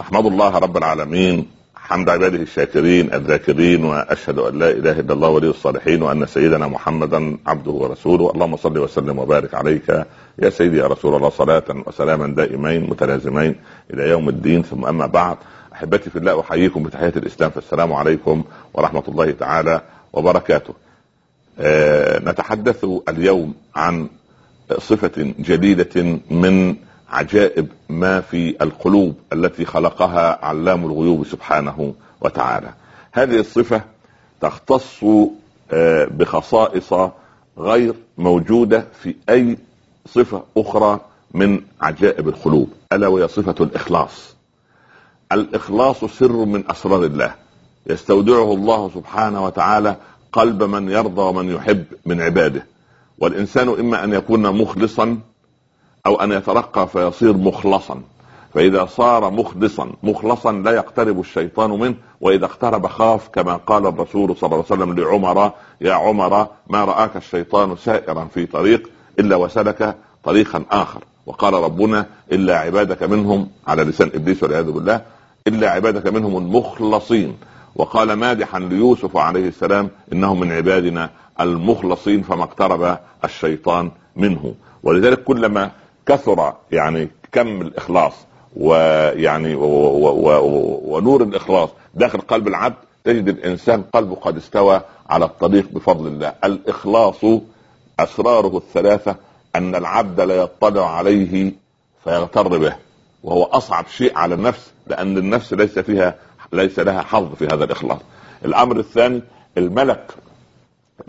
أحمد الله رب العالمين حمد عباده الشاكرين الذاكرين وأشهد أن لا إله إلا الله ولي الصالحين وأن سيدنا محمدا عبده ورسوله اللهم صل وسلم وبارك عليك يا سيدي يا رسول الله صلاة وسلاما دائمين متلازمين إلى يوم الدين ثم أما بعد أحبتي في الله أحييكم بتحية الإسلام فالسلام عليكم ورحمة الله تعالى وبركاته. آه نتحدث اليوم عن صفة جديدة من عجائب ما في القلوب التي خلقها علام الغيوب سبحانه وتعالى. هذه الصفة تختص آه، بخصائص غير موجودة في أي صفة أخرى من عجائب القلوب ألا وهي صفة الإخلاص. الإخلاص سر من أسرار الله. يستودعه الله سبحانه وتعالى قلب من يرضى ومن يحب من عباده. والإنسان إما أن يكون مخلصا أو أن يترقى فيصير مخلصا. فإذا صار مخلصا مخلصا لا يقترب الشيطان منه وإذا اقترب خاف كما قال الرسول صلى الله عليه وسلم لعمر يا عمر ما رآك الشيطان سائرا في طريق إلا وسلك طريقا آخر. وقال ربنا إلا عبادك منهم على لسان إبليس والعياذ بالله إلا عبادك منهم المخلصين. وقال مادحا ليوسف عليه السلام انه من عبادنا المخلصين فما اقترب الشيطان منه. ولذلك كلما كثر يعني كم الإخلاص ويعني ونور الإخلاص داخل قلب العبد تجد الإنسان قلبه قد استوى على الطريق بفضل الله. الإخلاص أسراره الثلاثة أن العبد لا يطلع عليه فيغتر به وهو أصعب شيء على النفس لأن النفس ليس فيها ليس لها حظ في هذا الإخلاص. الأمر الثاني الملك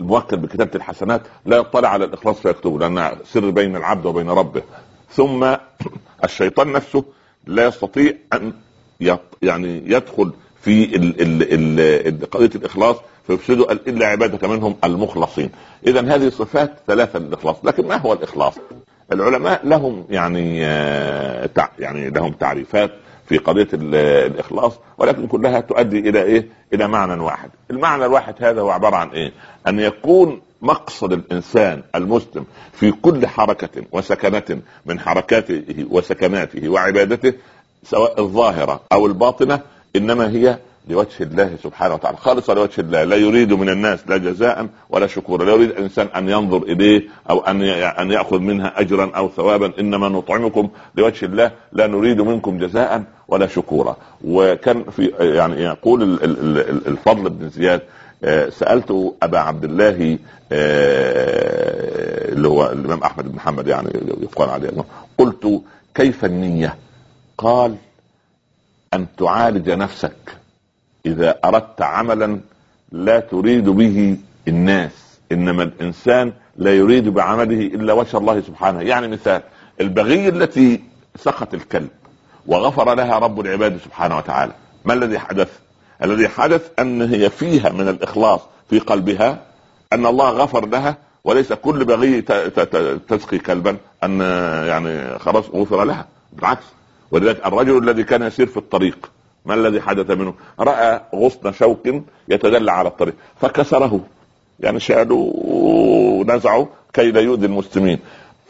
الموكل بكتابة الحسنات لا يطلع على الإخلاص فيكتبه لأن سر بين العبد وبين ربه. ثم الشيطان نفسه لا يستطيع أن يعني يدخل في قضية الإخلاص فيفسدوا إلا عبادك منهم المخلصين. اذا هذه صفات ثلاثة للإخلاص لكن ما هو الإخلاص؟ العلماء لهم يعني آه، يعني لهم تعريفات في قضية الإخلاص ولكن كلها تؤدي إلى إيه؟ إلى معنى واحد، المعنى الواحد هذا هو عبارة عن إيه؟ أن يكون مقصد الإنسان المسلم في كل حركة وسكنة من حركاته وسكناته وعبادته سواء الظاهرة أو الباطنة إنما هي لوجه الله سبحانه وتعالى خالصة لوجه الله لا يريد من الناس لا جزاء ولا شكورا لا يريد الانسان أن ينظر إليه أو أن أن يأخذ منها أجرا أو ثوابا إنما نطعمكم لوجه الله لا نريد منكم جزاء ولا شكورا وكان في يعني يقول الفضل بن زياد آه، سألت أبا عبد الله آه، اللي هو الإمام أحمد بن محمد يعني يقال عليه قلت كيف النية؟ قال أن تعالج نفسك إذا أردت عملا لا تريد به الناس. إنما الإنسان لا يريد بعمله إلا وجه الله سبحانه. يعني مثال البغي التي سقط الكلب وغفر لها رب العباد سبحانه وتعالى. ما الذي حدث؟ الذي حدث أن هي فيها من الإخلاص في قلبها أن الله غفر لها وليس كل بغي تسقي كلبا أن يعني خلاص غفر لها. بالعكس. ولذلك الرجل الذي كان يسير في الطريق ما الذي حدث منه؟ رأى غصن شوك يتدلى على الطريق فكسره. يعني شالوا ونزعوا كي لا يؤذي المسلمين.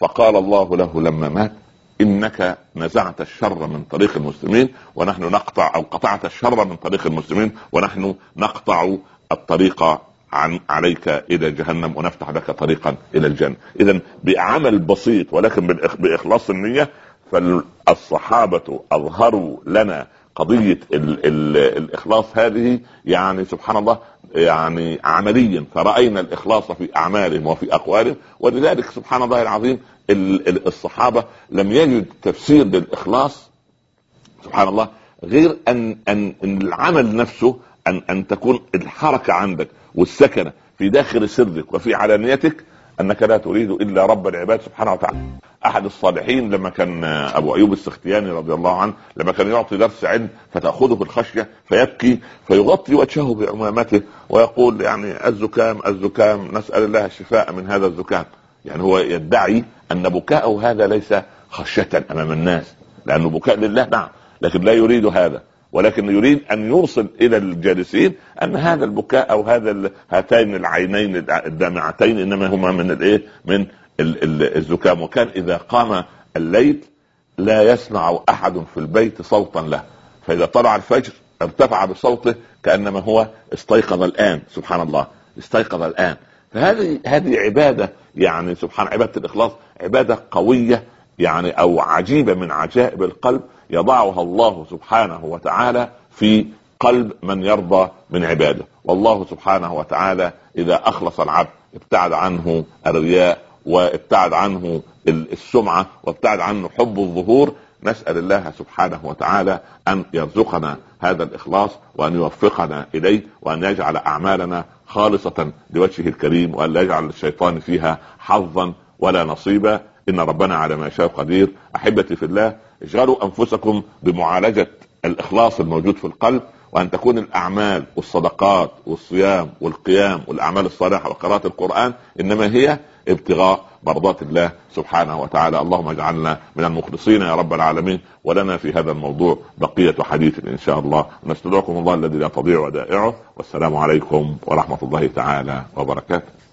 فقال الله له لما مات إنك نزعت الشر من طريق المسلمين ونحن نقطع أو قطعت الشر من طريق المسلمين ونحن نقطع الطريق عن عليك إلى جهنم ونفتح لك طريقا إلى الجنة. اذا بعمل بسيط ولكن بإخلاص النية فالصحابة أظهروا لنا قضية ال ال الإخلاص هذه يعني سبحان الله يعني عمليا فرأينا الإخلاص في أعمالهم وفي أقوالهم ولذلك سبحان الله العظيم الصحابة لم يجد تفسير للإخلاص سبحان الله غير أن أن العمل نفسه أن أن تكون الحركة عندك والسكنة في داخل سرك وفي علانيتك أنك لا تريد إلا رب العباد سبحانه وتعالى. أحد الصالحين لما كان أبو أيوب السختياني رضي الله عنه لما كان يعطي درس علم فتأخذه الخشية فيبكي فيغطي وجهه بعمامته ويقول يعني الزكام الزكام نسأل الله الشفاء من هذا الزكام يعني هو يدعي أن بكاءه هذا ليس خشية أمام الناس لأنه بكاء لله نعم لكن لا يريد هذا ولكن يريد أن يوصل إلى الجالسين أن هذا البكاء أو هذا هاتين العينين الدامعتين إنما هما من الإيه؟ من الزكام. وكان إذا قام الليل لا يسمع أحد في البيت صوتا له. فإذا طلع الفجر ارتفع بصوته كأنما هو استيقظ الآن. سبحان الله. استيقظ الآن. فهذه هذه عبادة يعني سبحان عبادة الإخلاص عبادة قوية يعني أو عجيبة من عجائب القلب يضعها الله سبحانه وتعالى في قلب من يرضى من عباده. والله سبحانه وتعالى إذا أخلص العبد ابتعد عنه الرياء وابتعد عنه السمعة وابتعد عنه حب الظهور نسأل الله سبحانه وتعالى أن يرزقنا هذا الإخلاص وأن يوفقنا إليه وأن يجعل أعمالنا خالصة لوجهه الكريم وأن لا يجعل الشيطان فيها حظا ولا نصيبا. إن ربنا على ما يشاء قدير. أحبتي في الله اشغلوا أنفسكم بمعالجة الإخلاص الموجود في القلب. وأن تكون الأعمال والصدقات والصيام والقيام والأعمال الصالحة وقراءة القرآن إنما هي ابتغاء مرضات الله سبحانه وتعالى. اللهم اجعلنا من المخلصين يا رب العالمين ولنا في هذا الموضوع بقية حديث إن شاء الله. نستودعكم الله الذي لا تضيع ودائعه. والسلام عليكم ورحمة الله تعالى وبركاته.